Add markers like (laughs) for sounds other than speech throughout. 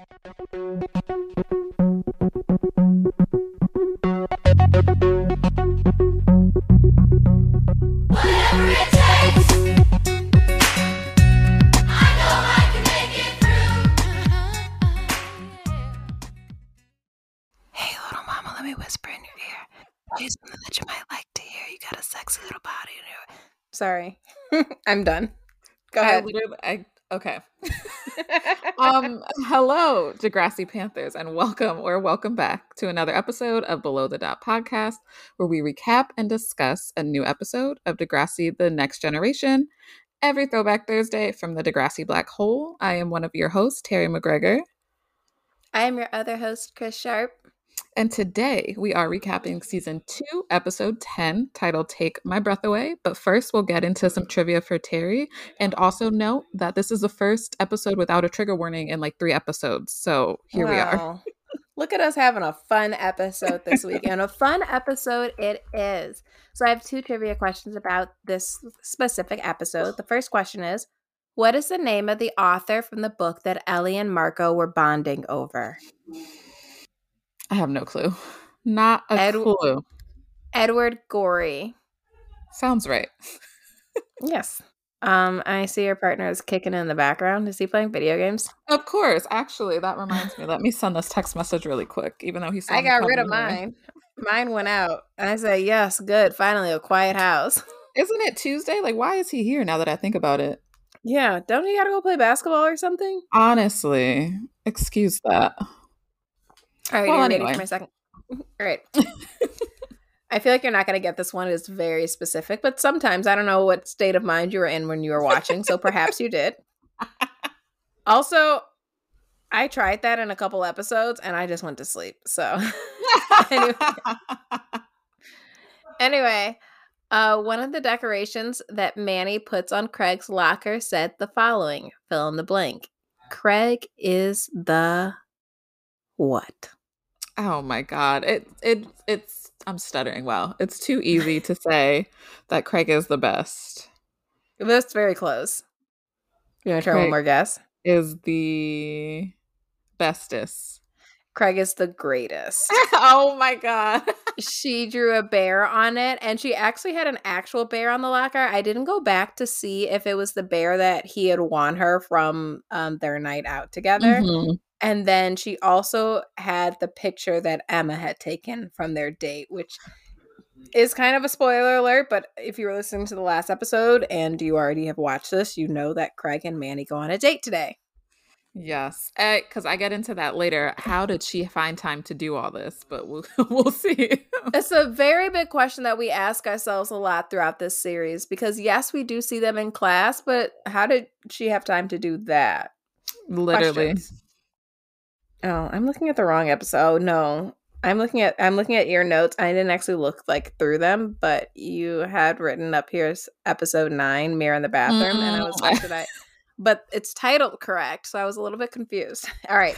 Hey, little mama, let me whisper in your ear. Here's something that you might like to hear. You got a sexy little body in your. Sorry, (laughs) I'm done. Go I ahead. literally, I okay. (laughs) um, hello, Degrassi Panthers, and welcome or welcome back to another episode of Below the Dot podcast, where we recap and discuss a new episode of Degrassi: The Next Generation. Every Throwback Thursday from the Degrassi Black Hole. I am one of your hosts, Terry McGregor, I am your other host, Chris Sharp. And today we are recapping season two, episode 10, titled Take My Breath Away. But first, we'll get into some trivia for Terry. And also note that this is the first episode without a trigger warning in like three episodes. So here we are. Look at us having a fun episode this week, and a fun episode it is. So, I have two trivia questions about this specific episode. The first question is What is the name of the author from the book that Ellie and Marco were bonding over? I have no clue. (laughs) Not a Ed- clue. Edward Gorey. Sounds right. (laughs) Yes. Um, I see your partner is kicking in the background. Is he playing video games? Of course. Actually, that reminds me. Let me send this text message really quick, even though he saw I got rid of mine. Mine went out. And I said, Yes, good. Finally, a quiet house. (laughs) Isn't it Tuesday? Like, why is he here now that I think about it? Yeah, don't you gotta go play basketball or something? Honestly, excuse that. All right, Well, you're ready for my second. (laughs) All right. I feel like you're not going to get this one. It's very specific, but sometimes I don't know what state of mind you were in when you were watching, so perhaps you did. (laughs) Also, I tried that in a couple episodes and I just went to sleep. So, (laughs) Anyway. anyway, uh, one of the decorations that Manny puts on Craig's locker said the following fill in the blank. Craig is the what? oh my god. It it it's I'm stuttering. well. It's too easy to say that Craig is the best. That's very close. You want to try one more guess? Is the bestest. Craig is the greatest. (laughs) oh my god. (laughs) she drew a bear on it, and she actually had an actual bear on the locker. I didn't go back to see if it was the bear that he had won her from um, their night out together. Mhm. And then she also had the picture that Emma had taken from their date, which is kind of a spoiler alert. But if you were listening to the last episode and you already have watched this, you know that Craig and Manny go on a date today. Yes, eh, because I get into that later. How did she find time to do all this? But we'll (laughs) we'll see. It's a very big question that we ask ourselves a lot throughout this series because, yes, we do see them in class, but how did she have time to do that? Literally, Questions. Oh, I'm looking at the wrong episode. Oh, no. I'm looking at I'm looking at your notes. I didn't actually look like through them, but you had written up here's episode nine, mirror in the bathroom, and I was like, Mm. did I? But it's titled correct, so I was a little bit confused. (laughs) All right,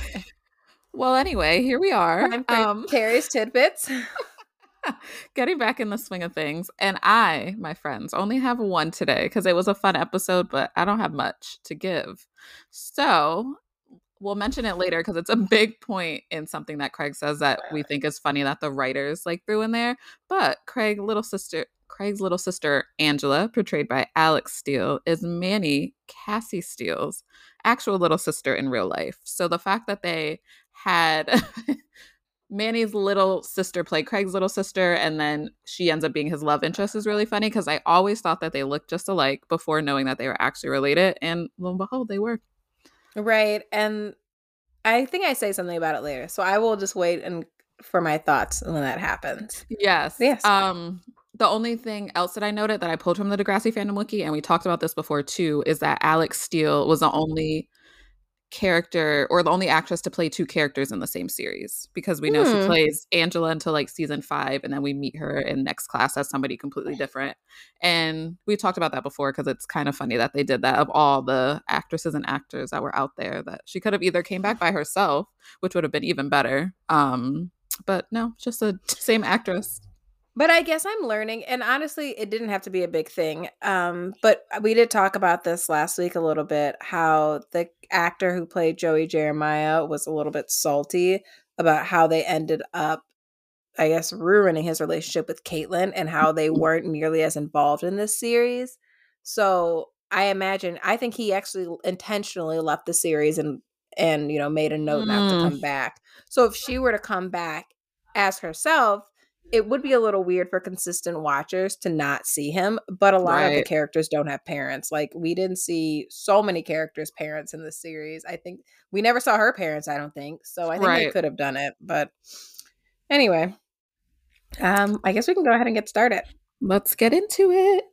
Well, anyway, here we are. Um, Carrie's tidbits. (laughs) getting back in the swing of things. And I, my friends, only have one today because it was a fun episode, but I don't have much to give. So we'll mention it later because it's a big point in something that Craig says that we think is funny that the writers like threw in there. But Craig, little sister, Craig's little sister Angela, portrayed by Alex Steele, is Manny Cassie Steele's actual little sister in real life. So the fact that they had (laughs) Manny's little sister play Craig's little sister, and then she ends up being his love interest is really funny because I always thought that they looked just alike before knowing that they were actually related, and lo and behold, they were. Right, and I think I say something about it later, so I will just wait and for my thoughts when that happens. Yes. Yes. Um, the only thing else that I noted that I pulled from the Degrassi fandom wiki, and we talked about this before too, is that Alex Steele was the only character or the only actress to play two characters in the same series because we know Hmm. she plays Angela until like season five, and then we meet her in next class as somebody completely different. And we talked about that before because it's kind of funny that they did that of all the actresses and actors that were out there that she could have either came back by herself, which would have been even better. Um, but no, just the (laughs) same actress. But I guess I'm learning, and honestly, it didn't have to be a big thing. Um, but we did talk about this last week a little bit. How the actor who played Joey Jeremiah was a little bit salty about how they ended up, I guess, ruining his relationship with Caitlyn and how they weren't nearly as involved in this series. So I imagine, I think he actually intentionally left the series and and you know made a note mm. not to come back. So if she were to come back as herself it would be a little weird for consistent watchers to not see him, but a lot right. of the characters don't have parents. Like we didn't see so many characters' parents in the series. I think we never saw her parents, I don't think. So I think right. they could have done it. But anyway, um, I guess we can go ahead and get started. Let's get into it.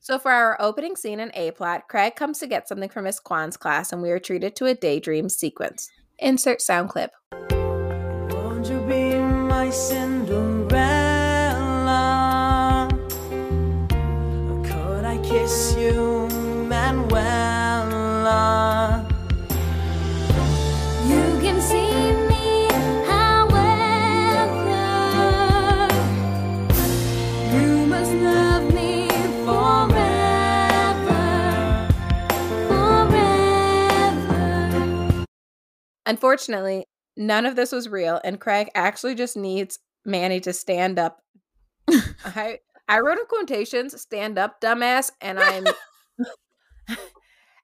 So for our opening scene in A plot, Craig comes to get something from Miss Kwan's class, and we are treated to a daydream sequence. Insert sound clip. Kiss you, Manuela. You can see me, however. You must love me forever. Forever. Unfortunately, none of this was real, and Craig actually just needs Manny to stand up. (laughs) I I wrote in quotations, stand up, dumbass, and I'm (laughs)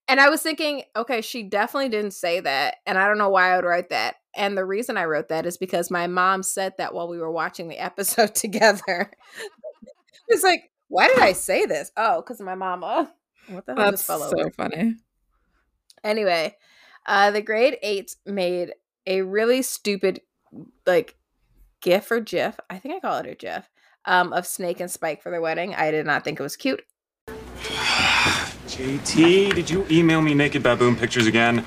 and I was thinking, okay, she definitely didn't say that. And I don't know why I would write that. And the reason I wrote that is because my mom said that while we were watching the episode (laughs) together. it's like, why did I say this? Oh, because my mama. What the hell That's so over? funny. Anyway, uh, the grade eight made a really stupid, like, GIF or GIF. I think I call it a GIF um, of Snake and Spike for their wedding. I did not think it was cute. JT, did you email me naked baboon pictures again?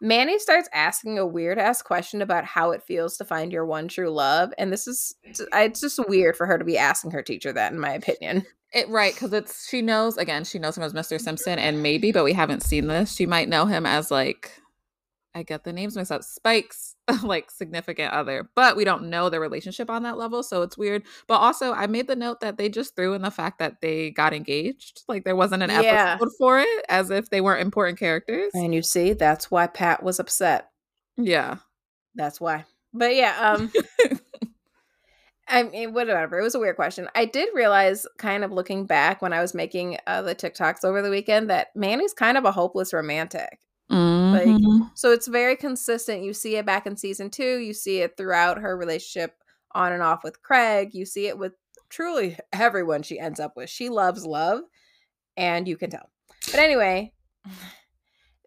Manny starts asking a weird ass question about how it feels to find your one true love, and this is it's just weird for her to be asking her teacher that, in my opinion. It right because it's she knows again she knows him as Mr. Simpson, and maybe, but we haven't seen this. She might know him as like I get the names mixed up. Spike's (laughs) like significant other, but we don't know their relationship on that level, so it's weird. But also, I made the note that they just threw in the fact that they got engaged. Like there wasn't an yeah. episode for it, as if they weren't important characters. And you see, that's why Pat was upset. Yeah, that's why. But yeah, um. (laughs) I mean, whatever. It was a weird question. I did realize, kind of looking back when I was making uh, the TikToks over the weekend, that Manny's kind of a hopeless romantic. Mm-hmm. Like so it's very consistent. You see it back in season 2, you see it throughout her relationship on and off with Craig, you see it with truly everyone she ends up with. She loves love and you can tell. But anyway,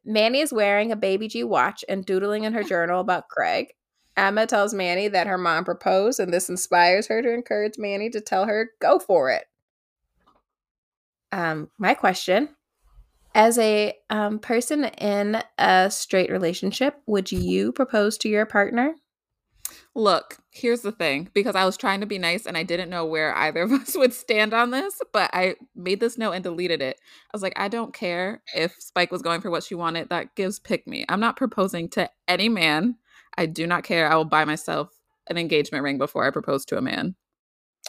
Manny is wearing a baby G watch and doodling in her journal about Craig. Emma tells Manny that her mom proposed, and this inspires her to encourage Manny to tell her, go for it. Um, my question as a um, person in a straight relationship, would you propose to your partner? Look, here's the thing because I was trying to be nice and I didn't know where either of (laughs) us would stand on this, but I made this note and deleted it. I was like, I don't care if Spike was going for what she wanted. That gives pick me. I'm not proposing to any man. I do not care. I will buy myself an engagement ring before I propose to a man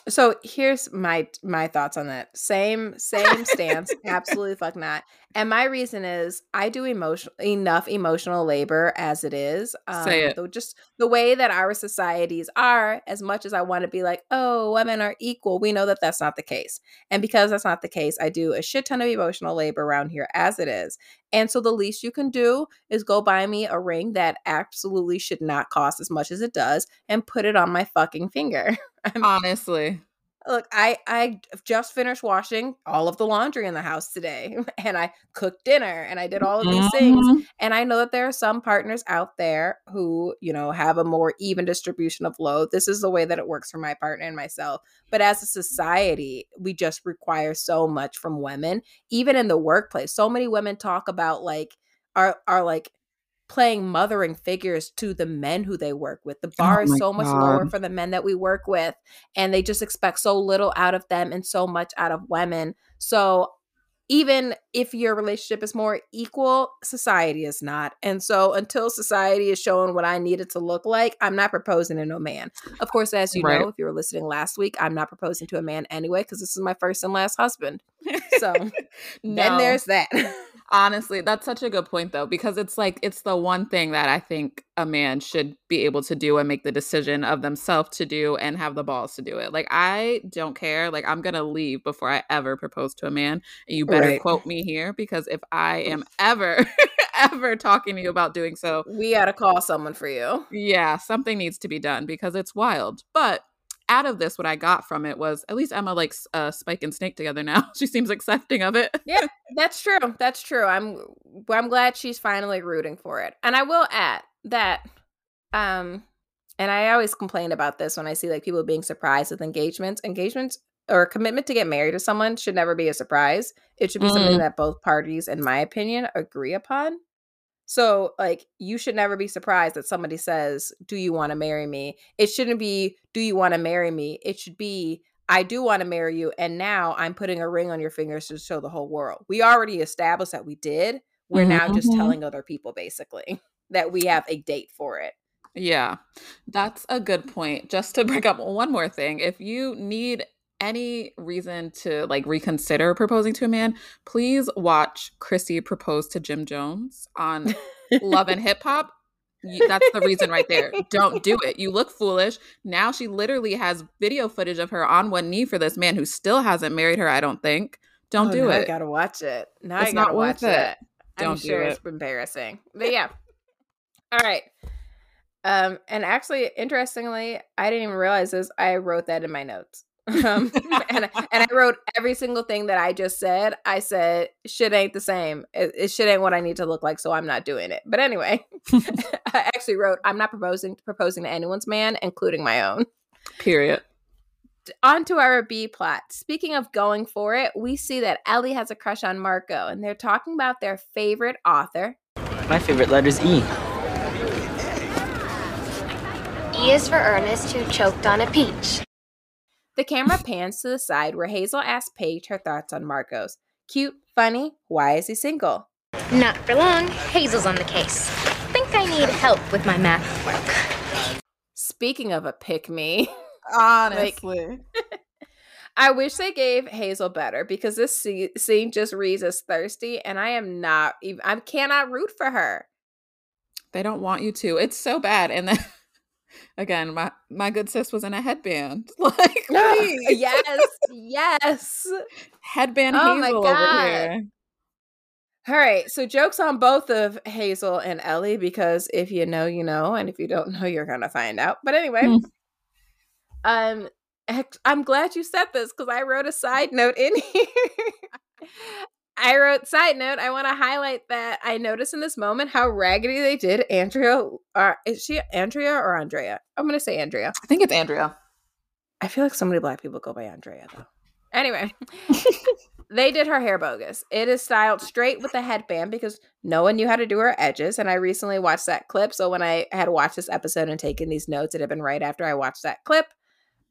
so here's my my thoughts on that same same stance absolutely fuck not and my reason is i do emotional enough emotional labor as it is um, Say it. So just the way that our societies are as much as i want to be like oh women are equal we know that that's not the case and because that's not the case i do a shit ton of emotional labor around here as it is and so the least you can do is go buy me a ring that absolutely should not cost as much as it does and put it on my fucking finger. (laughs) Honestly. Look, I I just finished washing all of the laundry in the house today (laughs) and I cooked dinner and I did all of these things mm-hmm. and I know that there are some partners out there who, you know, have a more even distribution of load. This is the way that it works for my partner and myself. But as a society, we just require so much from women, even in the workplace. So many women talk about like are are like playing mothering figures to the men who they work with. The oh bar oh is so much lower for the men that we work with, and they just expect so little out of them and so much out of women. So even if your relationship is more equal, society is not. And so until society is showing what I need it to look like, I'm not proposing to no man. Of course, as you Right. know, if you were listening last week, I'm not proposing to a man anyway, because this is my first and last husband. So (laughs) then there's that. (laughs) Honestly, that's such a good point though, because it's like it's the one thing that I think a man should be able to do and make the decision of themselves to do and have the balls to do it. Like I don't care. Like I'm gonna leave before I ever propose to a man. And you better Right. quote me here because if I am ever, (laughs) ever talking to you about doing so, we got to call someone for you. yeah, something needs to be done because it's wild. But out of this, what I got from it was at least Emma likes uh, Spike and Snake together now. (laughs) she seems accepting of it. Yeah, (laughs) that's true. That's true. I'm I'm glad she's finally rooting for it. And I will add that um and I always complain about this when I see like people being surprised with engagements. Engagements or commitment to get married to someone should never be a surprise. It should be something Mm. that both parties in my opinion agree upon. So like you should never be surprised that somebody says, "Do you want to marry me?" It shouldn't be, "Do you want to marry me?" It should be, I do want to marry you, and now I'm putting a ring on your fingers to show the whole world. We already established that we did. We're now just Mhm. telling other people basically (laughs) that we have a date for it. Yeah, that's a good point. Just to bring up one more thing, if you need any reason to like reconsider proposing to a man, please watch Chrissy propose to Jim Jones on Love and Hip Hop. That's the reason right there. Don't do it. You look foolish. Now she literally has video footage of her on one knee for this man who still hasn't married her, I don't think. Don't Oh, do now I it. gotta watch it. Now It's I gotta not worth watch it. it. I'm Don't do sure it. it's embarrassing. But yeah. All right. Um, and actually, interestingly, I didn't even realize this. I wrote that in my notes. Um, (laughs) and, and I wrote every single thing that I just said. I said, shit ain't the same. It, it shit ain't what I need to look like, so I'm not doing it. But anyway, (laughs) (laughs) I actually wrote, I'm not proposing proposing to anyone's man, including my own. Period. On to our B plot. Speaking of going for it, we see that Ellie has a crush on Marco, and they're talking about their favorite author. My favorite letter is E. E is for Ernest, who choked on a peach. The camera pans to the side where Hazel asks Paige her thoughts on Marcos. Cute, funny, why is he single? Not for long, Hazel's on the case. Think I need help with my math work. Speaking of a pick me, (laughs) Honestly. (laughs) I wish they gave Hazel better because this se- scene just reads as thirsty, and I am not even, I cannot root for her. They don't want you to. It's so bad. And then again, my my good sis was in a headband. (laughs) Like (laughs) please. yes, yes. headband Oh my Hazel God. over here. All right, so jokes on both of Hazel and Ellie because if you know, you know, and if you don't know, you're gonna find out. But anyway, Hmm. um, I'm glad you said this because I wrote a side note in (laughs) here. I wrote side note. I want to highlight that I noticed in this moment how raggedy they did Andrea. Uh, is she Andrea or Andrea? I'm gonna say Andrea. I think it's Andrea. I feel like so many black people go by Andrea though. Anyway, (laughs) (laughs) they did her hair bogus. It is styled straight with a headband because no one knew how to do her edges. And I recently watched that clip. So when I had watched this episode and taken these notes, it had been right after I watched that clip,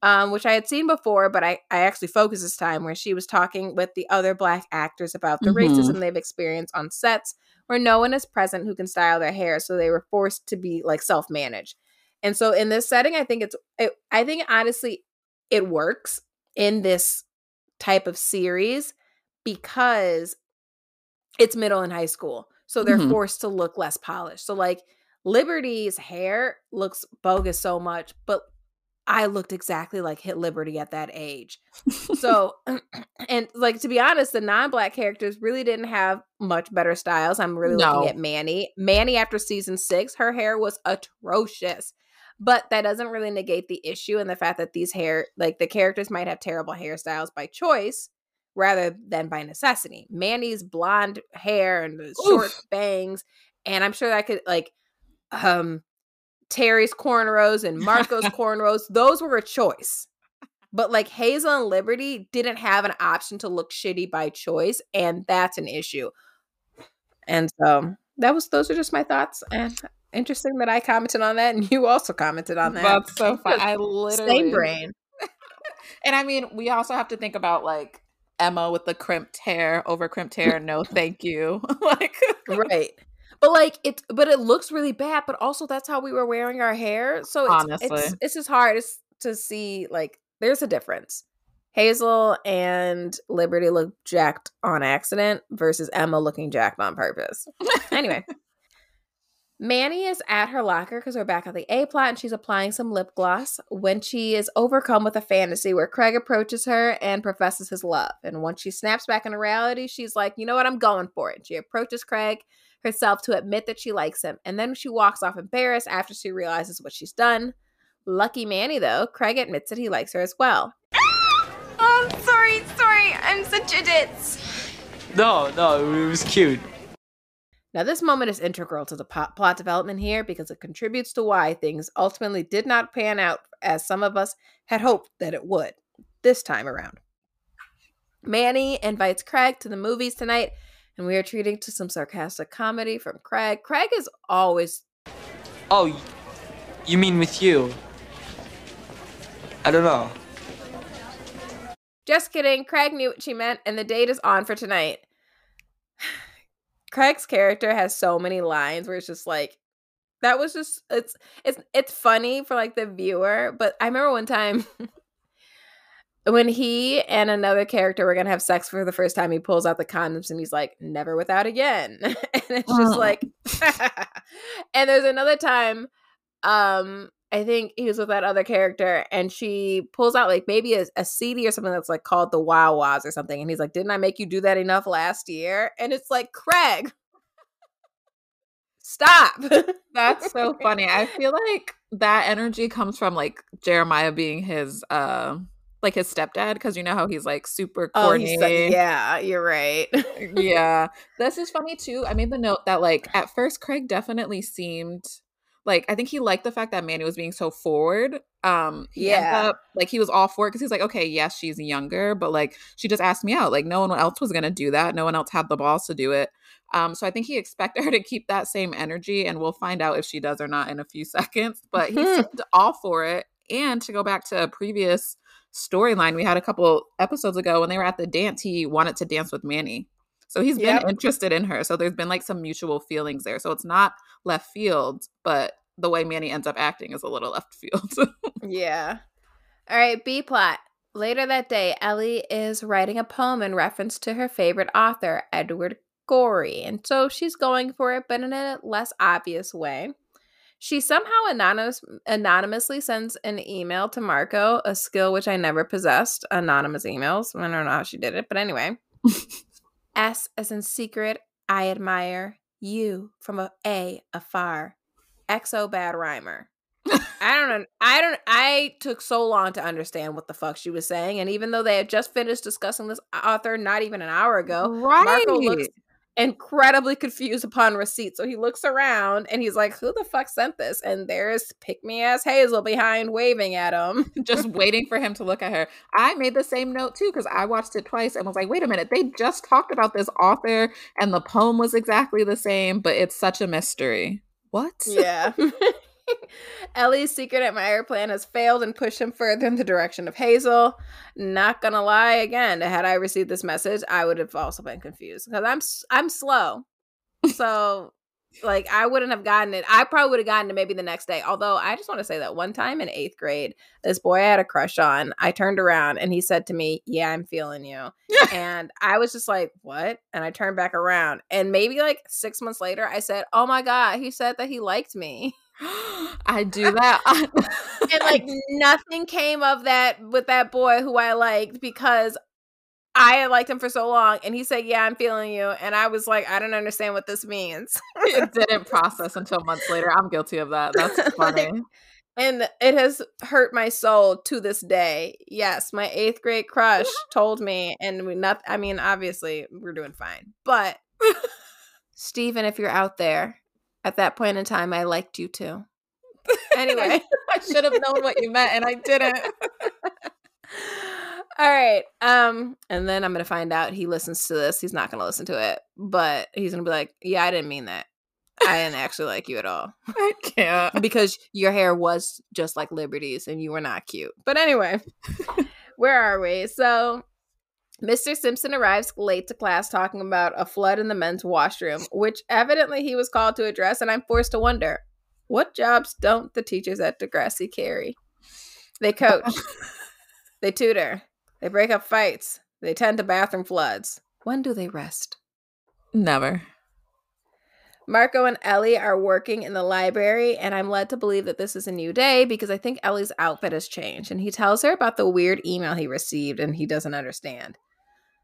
um, which I had seen before, but I, I actually focused this time where she was talking with the other black actors about the Mhm. racism they've experienced on sets where no one is present who can style their hair. So they were forced to be like self managed. And so in this setting, I think it's, it, I think honestly, it works in this type of series because it's middle and high school. So they're Mhm. forced to look less polished. So like Liberty's hair looks bogus so much, but I looked exactly like Hit Liberty at that age. (laughs) So (clears throat) and like to be honest, the non-black characters really didn't have much better styles. I'm really No. looking at Manny. Manny after season 6, her hair was atrocious. But that doesn't really negate the issue and the fact that these hair like the characters might have terrible hairstyles by choice rather than by necessity. Manny's blonde hair and the short bangs, and I'm sure that could like um Terry's cornrows and Marco's (laughs) cornrows, those were a choice. But like Hazel and Liberty didn't have an option to look shitty by choice, and that's an issue. And so that was those are just my thoughts. And interesting that I commented on that and you also commented on that. That's so fun. I literally Same brain. And I mean, we also have to think about like Emma with the crimped hair over crimped hair. No, thank you. (laughs) like right. But like it, but it looks really bad. But also, that's how we were wearing our hair. So it's Honestly. it's, it's just hard to see. Like, there's a difference. Hazel and Liberty look jacked on accident versus Emma looking jacked on purpose. Anyway, (laughs) Manny is at her locker because we're back at the A plot and she's applying some lip gloss when she is overcome with a fantasy where Craig approaches her and professes his love. And once she snaps back into reality, she's like, you know what, I'm going for it. She approaches Craig herself to admit that she likes him. And then she walks off embarrassed after she realizes what she's done. Lucky Manny, though, Craig admits that he likes her as well. (gasps) Oh, sorry, sorry. I'm such a ditz. No, no, it was cute. Now, this moment is integral to the plot development here because it contributes to why things ultimately did not pan out as some of us had hoped that it would this time around. Manny invites Craig to the movies tonight, and we are treating to some sarcastic comedy from Craig. Craig is always Oh, you mean with you? I don't know. Just kidding. Craig knew what she meant, and the date is on for tonight. (sighs) Craig's character has so many lines where it's just like that was just it's it's it's funny for like the viewer, but I remember one time (laughs) when he and another character were gonna have sex for the first time, he pulls out the condoms and he's like, "Never without again," (laughs) and it's just like. (laughs) and there's another time, um, I think he was with that other character, and she pulls out like maybe a, a CD or something that's like called the Wow Wows or something, and he's like, "Didn't I make you do that enough last year?" And it's like, Craig, stop. (laughs) That's so funny. I feel like that energy comes from like Jeremiah being his uh like his stepdad because you know how he's like super Oh, corny. like, yeah, you're right. (laughs) yeah. This is funny too. I made the note that like at first Craig definitely seemed like I think he liked the fact that Manny was being so forward. Um Yeah. up like he was all for it because he's like, okay, yes, she's younger, but like she just asked me out. Like no one else was gonna do that. No one else had the balls to do it. Um, so I think he expected (laughs) her to keep that same energy, and we'll find out if she does or not in a few seconds. But he (laughs) seemed all for it. And to go back to a previous storyline we had a couple episodes ago when they were at the dance, he wanted to dance with Manny. So he's been Yep. interested in her. So there's been like some mutual feelings there. So it's not left field, but the way Manny ends up acting is a little (laughs) left field. Yeah. All right, B plot. Later that day, Ellie is writing a poem in reference to her favorite author, Edward Gorey. And so she's going for it, but in a less obvious way. She somehow anonymous, anonymously sends an email to Marco, a skill which I never possessed anonymous emails. I don't know how she did it, but anyway. (laughs) S as in secret, I admire you from a, a afar. XO bad rhymer. I don't know. I don't. I took so long to understand what the fuck she was saying, and even though they had just finished discussing this uh, author not even an hour ago, Marco looks incredibly confused upon receipt. So he looks around and he's like, "Who the fuck sent this?" And there's pick me ass Hazel behind, waving at him. (laughs) just waiting for him to look at her. I made the same note too because I watched it twice and was like, wait a minute, they just talked about this author and the poem was exactly the same, but it's such a mystery. What? Yeah. (laughs) Ellie's secret admirer plan has failed and pushed him further in the direction of Hazel. Not gonna lie, again, had I received this message, I would have also been confused because I'm I'm slow, so (laughs) like I wouldn't have gotten it. I probably would have gotten it maybe the next day. Although I just want to say that one time in eighth grade, this boy I had a crush on. I turned around and he said to me, "Yeah, I'm feeling you," (laughs) and I was just like, "What?" And I turned back around, and maybe like six months later, I said, "Oh my god, he said that he liked me." I do that. (laughs) and like (laughs) nothing came of that with that boy who I liked because I had liked him for so long and he said, Yeah, I'm feeling you. And I was like, I don't understand what this means. it didn't (laughs) process until months later. I'm guilty of that. That's funny. and it has hurt my soul to this day. Yes, my eighth grade crush told me, and we not I mean, obviously we're doing fine. But Steven, if you're out there, at that point in time I liked you too. (laughs) Anyway. (laughs) I should have known what you meant and I didn't. (laughs) All right. Um, and then I'm gonna find out he listens to this. He's not gonna listen to it, but he's gonna be like, "Yeah, I didn't mean that. I didn't actually like you at all I can't. because your hair was just like Liberty's, and you were not cute." But anyway, where are we? So Mr. Simpson arrives late to class talking about a flood in the men's washroom, which evidently he was called to address, and I'm forced to wonder what jobs don't the teachers at Degrassi carry? They coach, (laughs) they tutor, they break up fights, they tend to bathroom floods. When do they rest? Never. Marco and Ellie are working in the library, and I'm led to believe that this is a new day because I think Ellie's outfit has changed. And he tells her about the weird email he received and he doesn't understand.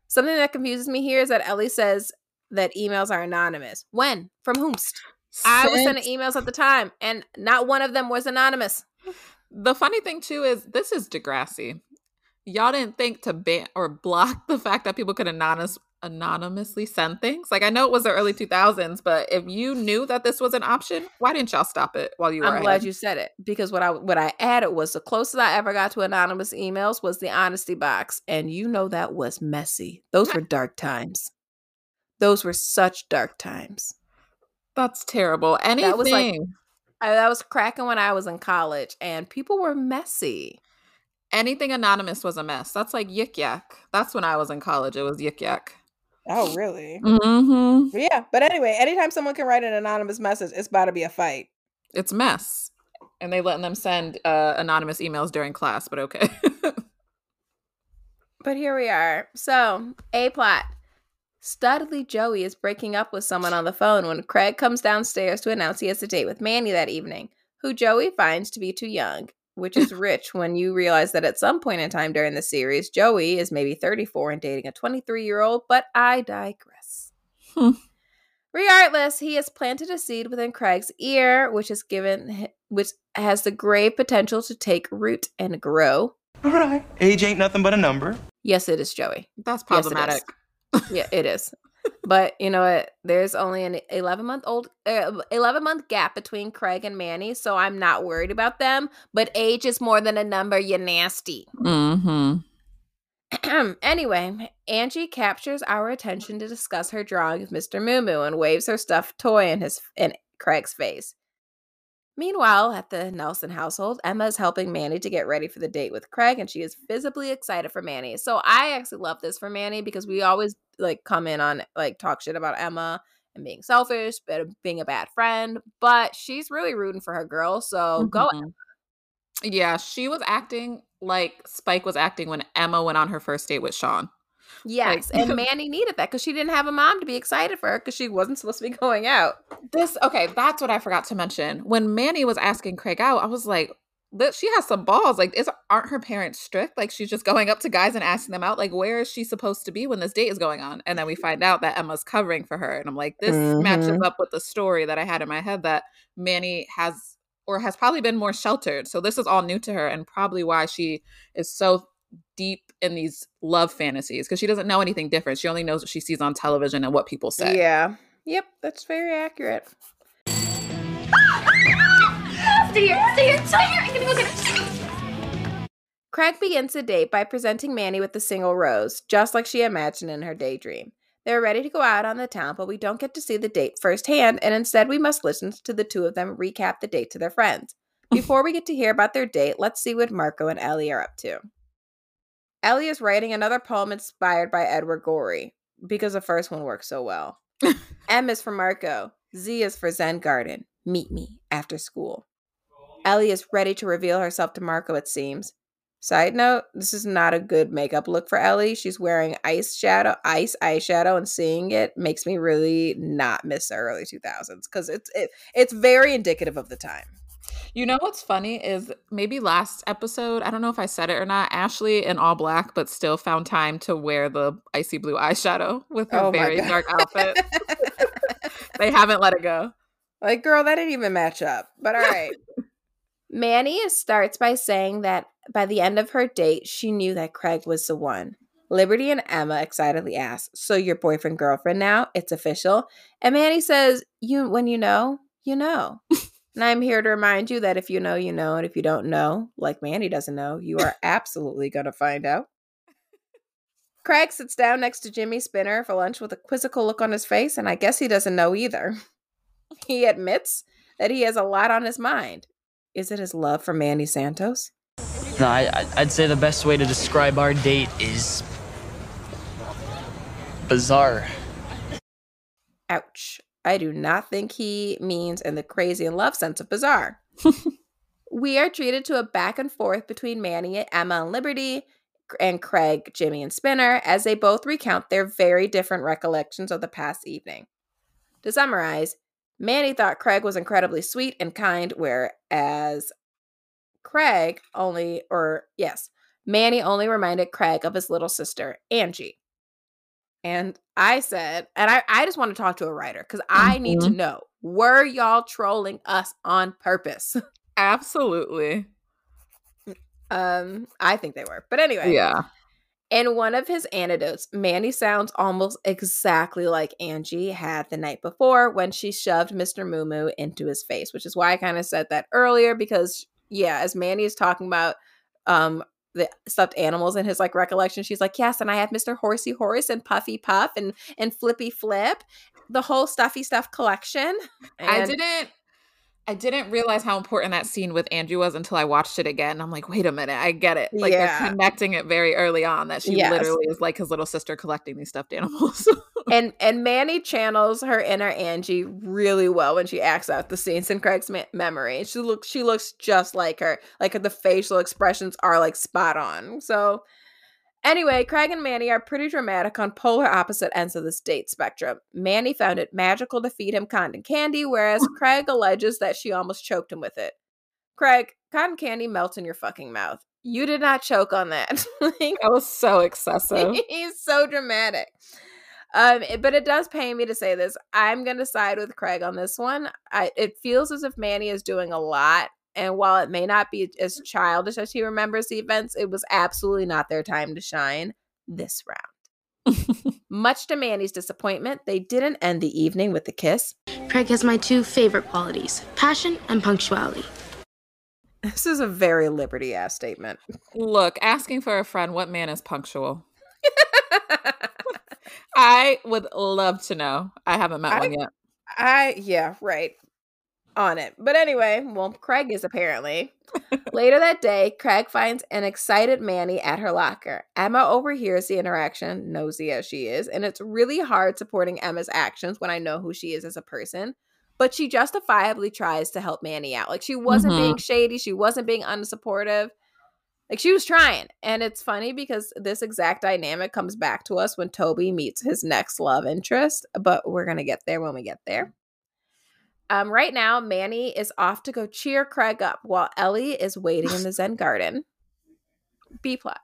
Something that confuses me here is that Ellie says that emails are anonymous. When? From whomst? I was sending emails at the time, and not one of them was anonymous. The funny thing too is this is Degrassi. Y'all didn't think to ban or block the fact that people could anonymous anonymously send things. Like I know it was the early 2000s, but if you knew that this was an option, why didn't y'all stop it while you were? I'm ahead? glad you said it because what I what I added was the closest I ever got to anonymous emails was the honesty box, and you know that was messy. Those were dark times. Those were such dark times. That's terrible. Anything. That was like I, that was cracking when I was in college, and people were messy. anything anonymous was a mess. That's like yik yak. That's when I was in college. It was yik yak. Oh, really? Mm-hmm. Yeah, but anyway, anytime someone can write an anonymous message, it's about to be a fight. It's a mess. And they letting them send uh, anonymous emails during class, but okay. (laughs) But here we are. So, A plot. Studley Joey is breaking up with someone on the phone when Craig comes downstairs to announce he has a date with Manny that evening, who Joey finds to be too young, which is rich when you realize that at some point in time during the series, Joey is maybe 34 and dating a 23 year old, but I digress. Hmm. Regardless, he has planted a seed within Craig's ear, which is given which has the grave potential to take root and grow. All right. Age ain't nothing but a number. Yes, it is Joey. That's Yes, it is. problematic. yeah, it is. But you know what? There's only an 11 month old, uh, 11 month gap between Craig and Manny, so I'm not worried about them. But age is more than a number. You nasty. mm-hmm. (clears throat) anyway, Angie captures our attention to discuss her drawing of Mr. Moo Moo and waves her stuffed toy in his in Craig's face. Meanwhile, at the Nelson household, Emma is helping Manny to get ready for the date with Craig, and she is visibly excited for Manny. So I actually love this for Manny because we always like come in on like talk shit about Emma and being selfish, but being a bad friend. But she's really rooting for her girl. So go Mhm. Yeah, she was acting like Spike was acting when Emma went on her first date with Sean. Yes, Like- and (laughs) Manny needed that because she didn't have a mom to be excited for her because she wasn't supposed to be going out. This okay, that's what I forgot to mention. When Manny was asking Craig out, I was like, that she has some balls. Like, is aren't her parents strict? Like, she's just going up to guys and asking them out. Like, where is she supposed to be when this date is going on? And then we find out that Emma's covering for her, and I'm like, this matches Mhm. up with the story that I had in my head that Manny has or has probably been more sheltered. So this is all new to her, and probably why she is so deep in these love fantasies because she doesn't know anything different. She only knows what she sees on television and what people say. Yeah. Yep, that's very accurate. Stay here, stay here, stay here. I'm gonna go get it. Craig begins the date by presenting Manny with the single rose, just like she imagined in her daydream. They're ready to go out on the town, but we don't get to see the date firsthand, and instead we must listen to the two of them recap the date to their friends. (laughs) Before we get to hear about their date, let's see what Marco and Ellie are up to. Ellie is writing another poem inspired by Edward Gorey, because the first one worked so well. (laughs) M is for Marco. Z is for Zen Garden. Meet me after school. Ellie is ready to reveal herself to Marco, it seems. Side note, this is not a good makeup look for Ellie. She's wearing ice shadow, ice eyeshadow, and seeing it makes me really not miss the early 2000s because it's it, it's very indicative of the time. You know what's funny is maybe last episode, I don't know if I said it or not, Ashley in all black, but still found time to wear the icy blue eyeshadow with her Oh very dark outfit. (laughs) they haven't let it go. Like, girl, that didn't even match up. But all right. (laughs) Manny starts by saying that by the end of her date, she knew that Craig was the one. Liberty and Emma excitedly ask, "So your boyfriend girlfriend now? It's official?" And Manny says, "You when you know, you know." (laughs) and I'm here to remind you that if you know, you know, and if you don't know, like Mandy doesn't know, you are absolutely going to find out. Craig sits down next to Jimmy Spinner for lunch with a quizzical look on his face, and I guess he doesn't know either. (laughs) He admits that he has a lot on his mind. Is it his love for Mandy Santos? No, I, I- I'd say the best way to describe our date is bizarre. Ouch. I do not think he means in the crazy and love sense of bizarre. (laughs) we are treated to a back and forth between Manny, and Emma, and Liberty, and Craig, Jimmy, and Spinner as they both recount their very different recollections of the past evening. To summarize, Manny thought Craig was incredibly sweet and kind, whereas Craig only, or yes, Manny only reminded Craig of his little sister, Angie. And I said, and I, I just want to talk to a writer because I need to Mhm. know were y'all trolling us on purpose? (laughs) Absolutely. um, I think they were. But anyway, Yeah. In one of his anecdotes, Manny sounds almost exactly like Angie had the night before when she shoved Mr. Moo Moo into his face, which is why I kind of said that earlier because yeah, as Manny is talking about um the stuffed animals in his like recollection, she's like, Yes, and I have Mr. Horsey Horse and Puffy Puff and and Flippy Flip, the whole stuffy stuff collection. I didn't I didn't realize how important that scene with Andrew was until I watched it again. I'm like, wait a minute, I get it. Like Yeah. they're connecting it very early on that she Yes. literally is like his little sister collecting these stuffed animals. (laughs) and and Manny channels her inner Angie really well when she acts out the scenes in Craig's me- memory. She looks she looks just like her. Like the facial expressions are like spot on. So anyway, Craig and Manny are pretty dramatic on polar opposite ends of this date spectrum. Manny found it magical to feed him cotton candy, whereas (laughs) Craig alleges that she almost choked him with it. Craig, cotton candy melts in your fucking mouth. You did not choke on that. (laughs) Like, that was so excessive. (laughs) He's so dramatic. Um, it- but it does pain me to say this. I'm gonna side with Craig on this one. I it feels as if Manny is doing a lot, and while it may not be as childish as he remembers the events, it was absolutely not their time to shine this round. (laughs) Much to Manny's disappointment, they didn't end the evening with a kiss. Craig has my two favorite qualities passion and punctuality. This is a very liberty ass statement. Look, asking for a friend, what man is punctual? (laughs) I would love to know. I haven't met I- one yet. I yeah, right. On it. But anyway, well, Craig is apparently. (laughs) Later that day, Craig finds an excited Manny at her locker. Emma overhears the interaction, nosy as she is, and it's really hard supporting Emma's actions when I know who she is as a person. But she justifiably tries to help Manny out. Like she wasn't Mhm. being shady, she wasn't being unsupportive. Like she was trying. And it's funny because this exact dynamic comes back to us when Toby meets his next love interest, but we're going to get there when we get there. Um, right now, Manny is off to go cheer Craig up while Ellie is waiting in the Zen garden. B plot.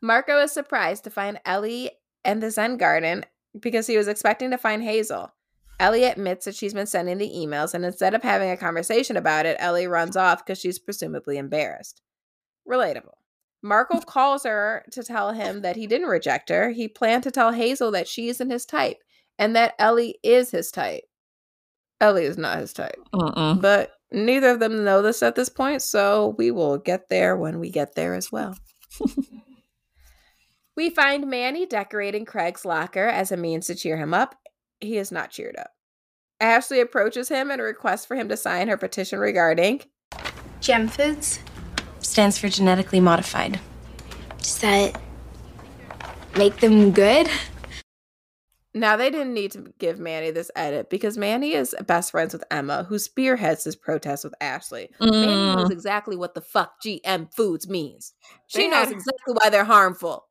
Marco is surprised to find Ellie and the Zen garden because he was expecting to find Hazel. Ellie admits that she's been sending the emails, and instead of having a conversation about it, Ellie runs off because she's presumably embarrassed. Relatable. Marco calls her to tell him that he didn't reject her. He planned to tell Hazel that she isn't his type and that Ellie is his type. Ellie is not his type. Mm-mm. But neither of them know this at this point, so we will get there when we get there as well. (laughs) we find Manny decorating Craig's locker as a means to cheer him up. He is not cheered up. Ashley approaches him and requests for him to sign her petition regarding GM Foods stands for genetically modified. Does that make them good? Now they didn't need to give Manny this edit because Manny is best friends with Emma, who spearheads this protest with Ashley. Manny knows Mm. exactly what the fuck GM foods means. She They knows had- exactly why they're harmful.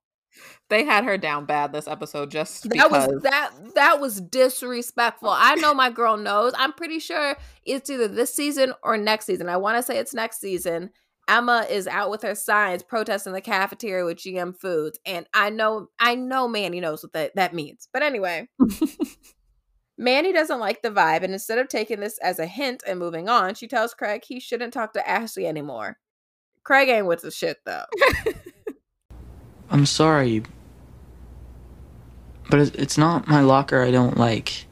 They had her down bad this episode just That because. was that that was disrespectful. I know my girl knows. I'm pretty sure it's either this season or next season. I want to say it's next season. Emma is out with her signs protesting the cafeteria with GM foods, and I know I know Manny knows what that, that means. But anyway, (laughs) Manny doesn't like the vibe, and instead of taking this as a hint and moving on, she tells Craig he shouldn't talk to Ashley anymore. Craig ain't with the shit though. (laughs) I'm sorry. But it's not my locker I don't like.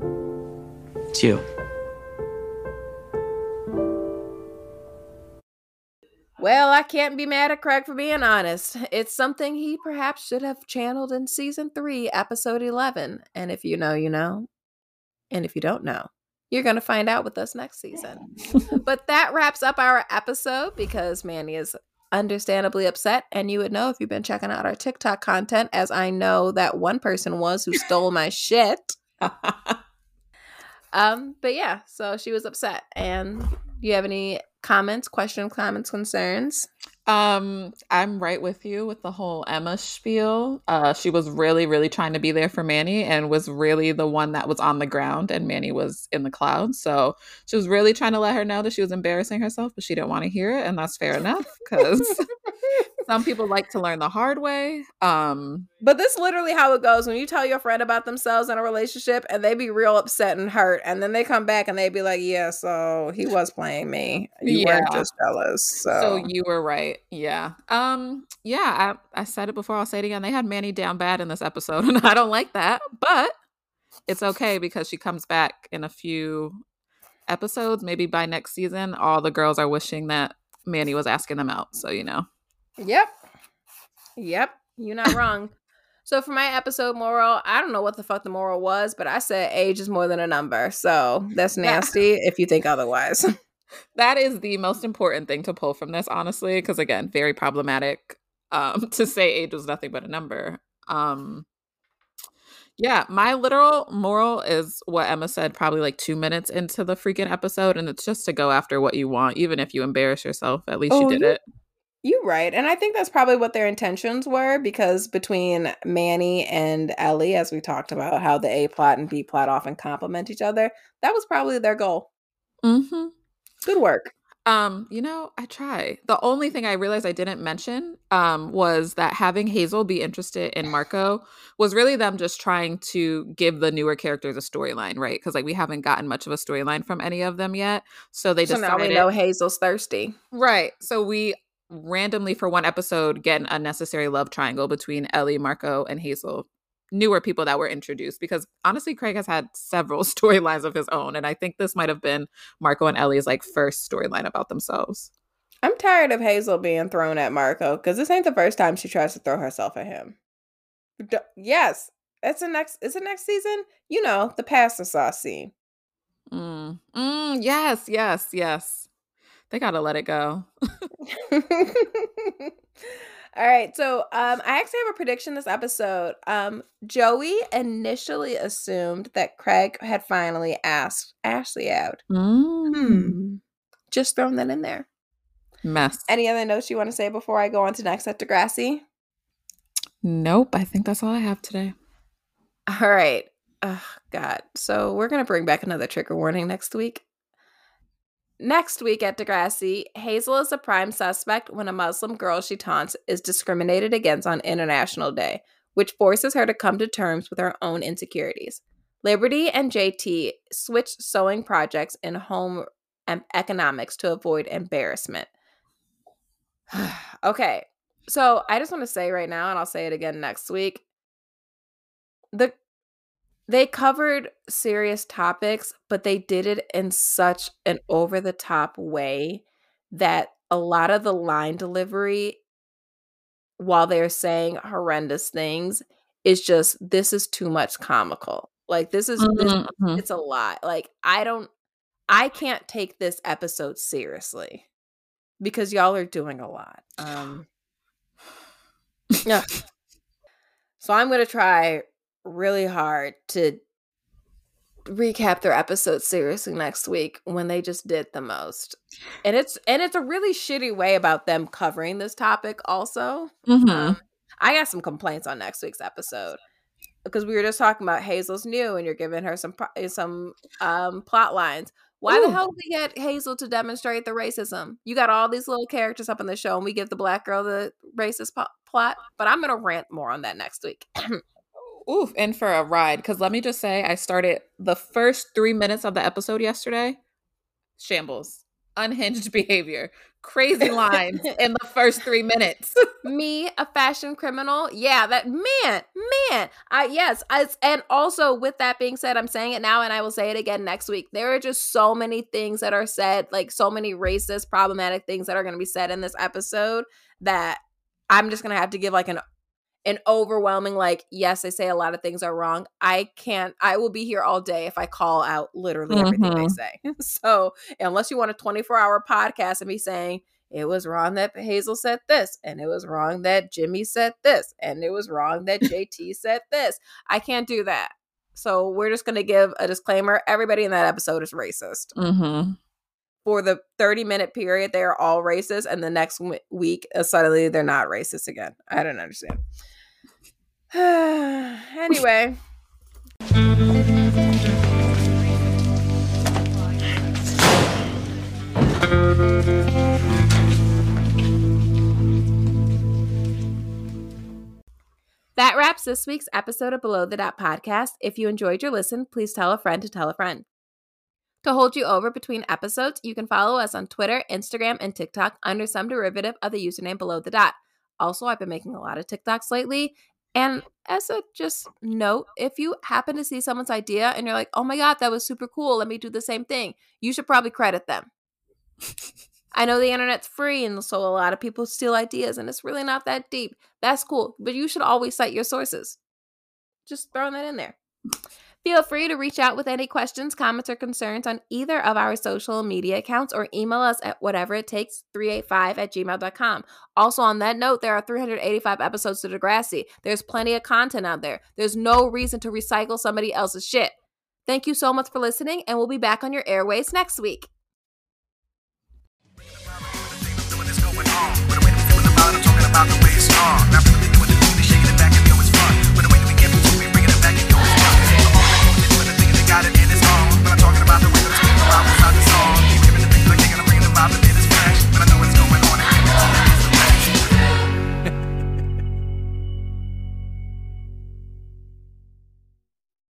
It's you. Well, I can't be mad at Craig for being honest. It's something he perhaps should have channeled in season three, episode 11. And if you know, you know. And if you don't know, you're going to find out with us next season. (laughs) but that wraps up our episode because Manny is understandably upset. And you would know if you've been checking out our TikTok content, as I know that one person was who stole my shit. (laughs) Um, but yeah, so she was upset. And do you have any comments, questions, comments, concerns? Um, I'm right with you with the whole Emma spiel. Uh, she was really, really trying to be there for Manny and was really the one that was on the ground, and Manny was in the clouds. So she was really trying to let her know that she was embarrassing herself, but she didn't want to hear it, and that's fair enough because (laughs) some people like to learn the hard way. Um, but this is literally how it goes when you tell your friend about themselves in a relationship, and they be real upset and hurt, and then they come back and they be like, "Yeah, so he was playing me. You Yeah. weren't just jealous." So, So you were right. Yeah. Um yeah, I, I said it before, I'll say it again. They had Manny down bad in this episode, (laughs) and I don't like that, but it's okay because she comes back in a few episodes, maybe by next season. All the girls are wishing that Manny was asking them out. So you know. Yep. Yep. You're not wrong. So for my episode moral, I don't know what the fuck the moral was, but I said age is more than a number. So that's nasty if you think otherwise. (laughs) That is the most important thing to pull from this, honestly, because again, very problematic um (laughs) to say age was nothing but a number. Um yeah, my literal moral is what Emma said probably like two minutes into the freaking episode, and it's just to go after what you want, even if you embarrass yourself. At least Oh, you did you- it. You right. And I think that's probably what their intentions were because between Manny and Ellie, as we talked about how the A plot and B plot often complement each other, that was probably their goal. Mm-hmm. Good work. Um, you know, I try. The only thing I realized I didn't mention um was that having Hazel be interested in Marco was really them just trying to give the newer characters a storyline, right? Because like we haven't gotten much of a storyline from any of them yet. So they just so now we know Hazel's thirsty. Right. So we randomly for one episode get an unnecessary love triangle between Ellie, Marco, and Hazel. Newer people that were introduced because honestly, Craig has had several (laughs) storylines of his own. And I think this might have been Marco and Ellie's like first storyline about themselves. I'm tired of Hazel being thrown at Marco because this ain't the first time she tries to throw herself at him. D- yes, it's the next. It's the next season. You know the pasta sauce scene. Mm. Mm, yes, yes, yes. They gotta let it go. (laughs) All right, so um, I actually have a prediction this episode. Um, Joey initially assumed that Craig had finally asked Ashley out. Mm. Hmm. Just throwing that in there. Mess. Any other notes you want to say before I go on to next at Degrassi? Nope. I think that's all I have today. All right. Oh, God. So we're going to bring back another trigger warning next week. Next week at Degrassi, Hazel is a prime suspect when a Muslim girl she taunts is discriminated against on International Day, which forces her to come to terms with her own insecurities. Liberty and JT switch sewing projects in home em- economics to avoid embarrassment. (sighs) okay. So I just want to say right now, and I'll say it again next week. The they covered serious topics, but they did it in such an over the top way that a lot of the line delivery, while they're saying horrendous things, is just this is too much comical. Like this is this, Mhm, mhm. it's a lot. Like I don't I can't take this episode seriously because y'all are doing a lot. Um (sighs) yeah. So I'm going to try really hard to recap their episode seriously next week when they just did the most. And it's and it's a really shitty way about them covering this topic also. Mhm. Um, I got some complaints on next week's episode because we were just talking about Hazel's new and you're giving her some some um plot lines. Why the hell did we get Hazel to demonstrate the racism? You got all these little characters up in the show and we give the black girl the racist po- plot, but I'm going to rant more on that next week. (clears throat) Oof, in for a ride. Because let me just say, I started the first three minutes of the episode yesterday. Shambles, unhinged (laughs) behavior, crazy lines (laughs) in the first three minutes. (laughs) me a fashion criminal yeah that man man i yes I, and also with that being said i'm saying it now and i will say it again next week there are just so many things that are said like so many racist problematic things that are going to be said in this episode that i'm just going to have to give like an an overwhelming like yes i say a lot of things are wrong i can't i will be here all day if i call out literally everything they Mhm. say (laughs) so unless you want a 24 hour podcast and me saying it was wrong that Hazel said this, and it was wrong that Jimmy said this, and it was wrong that (laughs) JT said this. I can't do that. So we're just going to give a disclaimer. Everybody in that episode is racist. Mm-hmm. For the 30 minute period, they are all racist, and the next w- week, uh, suddenly they're not racist again. I don't understand. (sighs) anyway. That wraps this week's episode of Below the Dot podcast. If you enjoyed your listen, please tell a friend to tell a friend. To hold you over between episodes, you can follow us on Twitter, Instagram, and TikTok under some derivative of the username Below the Dot. Also, I've been making a lot of TikToks lately. And as a just note, if you happen to see someone's idea and you're like, oh my God, that was super cool, let me do the same thing, you should probably credit them. I know the internet's free, and so a lot of people steal ideas, and it's really not that deep. That's cool, but you should always cite your sources. Just throwing that in there. Feel free to reach out with any questions, comments, or concerns on either of our social media accounts or email us at whatever it takes 385 at gmail.com. Also, on that note, there are 385 episodes to Degrassi. There's plenty of content out there. There's no reason to recycle somebody else's shit. Thank you so much for listening, and we'll be back on your airways next week. about the way it's